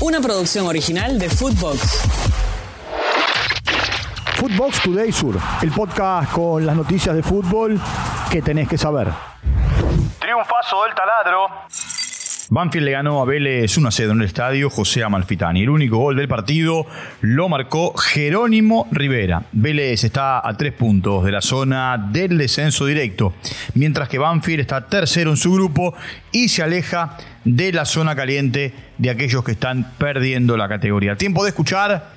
Una producción original de Footbox. Footbox Today Sur, el podcast con las noticias de fútbol que tenés que saber. Triunfazo del taladro. Banfield le ganó a Vélez 1 a 0 en el estadio José Amalfitani. El único gol del partido lo marcó Jerónimo Rivera. Vélez está a tres puntos de la zona del descenso directo, mientras que Banfield está tercero en su grupo y se aleja de la zona caliente de aquellos que están perdiendo la categoría. Tiempo de escuchar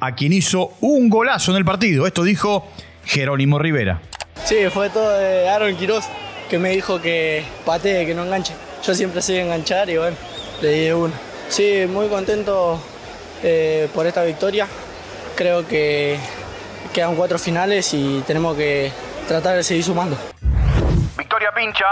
a quien hizo un golazo en el partido. Esto dijo Jerónimo Rivera. Sí, fue todo de Aaron Quiroz que me dijo que patee, que no enganche. Yo siempre sé enganchar y bueno, le di uno. Sí, muy contento eh, por esta victoria. Creo que quedan cuatro finales y tenemos que tratar de seguir sumando. Victoria pincha.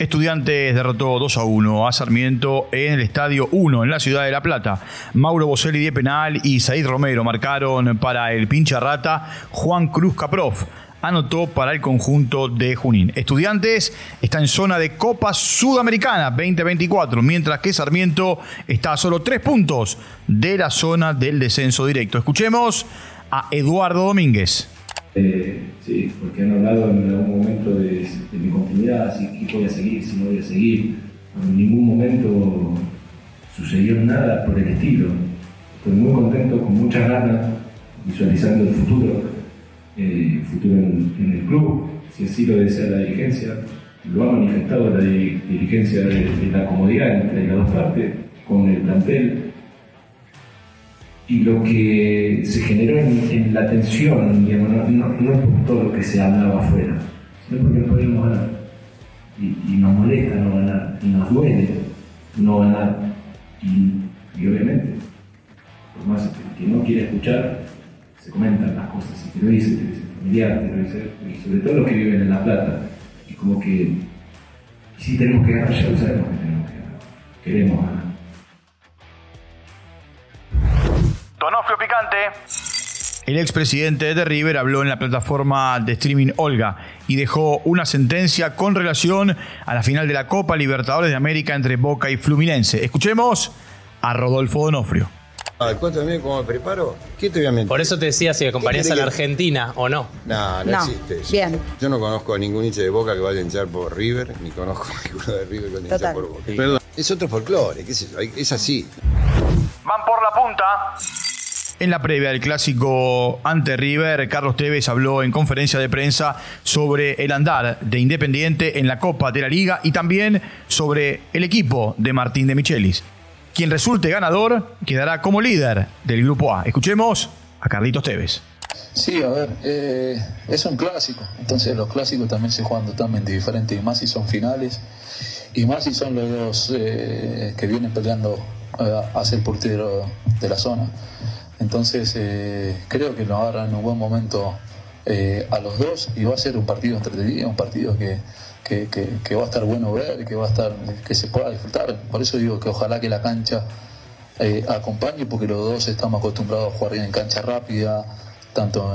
Estudiantes derrotó 2 a 1 a Sarmiento en el Estadio 1 en la ciudad de La Plata. Mauro Boselli de penal y Said Romero marcaron para el pincha rata Juan Cruz Caprof anotó para el conjunto de Junín. Estudiantes está en zona de Copa Sudamericana 2024, mientras que Sarmiento está a solo tres puntos de la zona del descenso directo. Escuchemos a Eduardo Domínguez. Eh, sí, porque han hablado en algún momento de, mi continuidad, si voy a seguir, si no voy a seguir. En ningún momento sucedió nada por el estilo. Estoy muy contento, con muchas ganas, visualizando el futuro eh, futuro en, el club, si así lo desea la dirigencia. Lo ha manifestado la dirigencia de, la comodidad entre las dos partes, con el plantel. Y lo que se generó en, la tensión, no, es por todo lo que se hablaba afuera, sino porque no podemos ganar. Y, nos molesta no ganar, y nos duele no ganar. Y, obviamente, por más que no quiere escuchar, se comentan las cosas, y te lo dice, te dice familiar, te lo dice, y sobre todo los que viven en La Plata, y como que si tenemos que ganar, ya lo sabemos que tenemos que ganar, queremos ganar. Donofrio Picante. El expresidente de River habló en la plataforma de streaming Olga y dejó una sentencia con relación a la final de la Copa Libertadores de América entre Boca y Fluminense. Escuchemos a Rodolfo Donofrio. Cuéntame cómo me preparo. ¿Qué te voy a mentir? Por eso te decía si acompañás a la Argentina o no. No, no, existe eso. Bien. Yo no conozco a ningún hincha de Boca que vaya a hinchar por River, ni conozco a ninguno de River que vaya a hinchar por Boca. Perdón. Es otro folclore, ¿qué es eso? Es así. Van por la punta. En la previa del clásico ante River, Carlos Tevez habló en conferencia de prensa sobre el andar de Independiente en la Copa de la Liga y también sobre el equipo de Martín de Michelis. Quien resulte ganador quedará como líder del grupo A. Escuchemos a Carlitos Tevez. Sí, a ver, eh, es un clásico, entonces los clásicos también se juegan totalmente diferente, y más si son finales, y más si son los dos eh, que vienen peleando eh, a ser portero de la zona. Entonces creo que nos agarran en un buen momento a los dos y va a ser un partido entretenido, un partido que, que, va a estar bueno ver, que va a estar, que se pueda disfrutar. Por eso digo que ojalá que la cancha eh, acompañe, porque los dos estamos acostumbrados a jugar bien en cancha rápida, tanto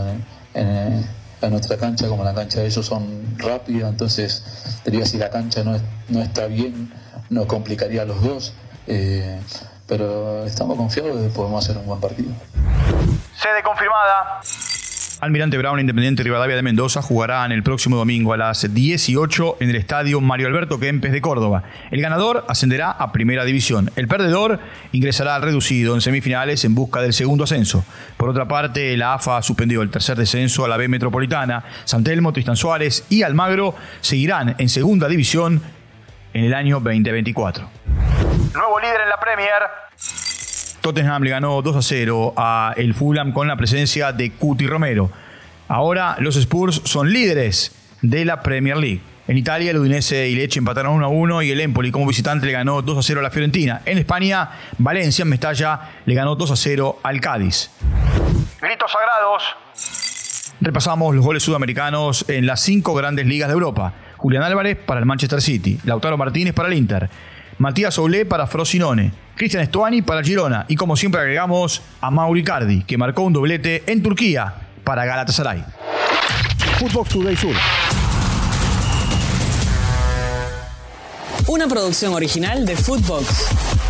en, nuestra cancha como en la cancha de ellos son rápidas, entonces diría si la cancha no, no está bien, nos complicaría a los dos. Eh, pero estamos confiados de que podemos hacer un buen partido. Sede confirmada. Almirante Brown Independiente Rivadavia de Mendoza jugarán el próximo domingo a las 18 en el estadio Mario Alberto Kempes de Córdoba. El ganador ascenderá a Primera División. El perdedor ingresará al reducido en semifinales en busca del segundo ascenso. Por otra parte, la AFA suspendió el tercer descenso a la B Metropolitana. Santelmo, Tristan Suárez y Almagro seguirán en Segunda División en el año 2024. Nuevo líder en la Premier. Tottenham le ganó 2 a 0 a el Fulham con la presencia de Cuti Romero. Ahora los Spurs son líderes de la Premier League. En Italia, el Udinese y Leche empataron 1 a 1 y el Empoli como visitante le ganó 2 a 0 a la Fiorentina. En España, Valencia en Mestalla le ganó 2 a 0 al Cádiz. Gritos sagrados. Repasamos los goles sudamericanos en las cinco grandes ligas de Europa. Julián Álvarez para el Manchester City, Lautaro Martínez para el Inter, Matías Oulé para Frosinone, Cristian Stoani para Girona y como siempre agregamos a Mauri Cardi, que marcó un doblete en Turquía para Galatasaray. Footbox Today Sur. Una producción original de Footbox.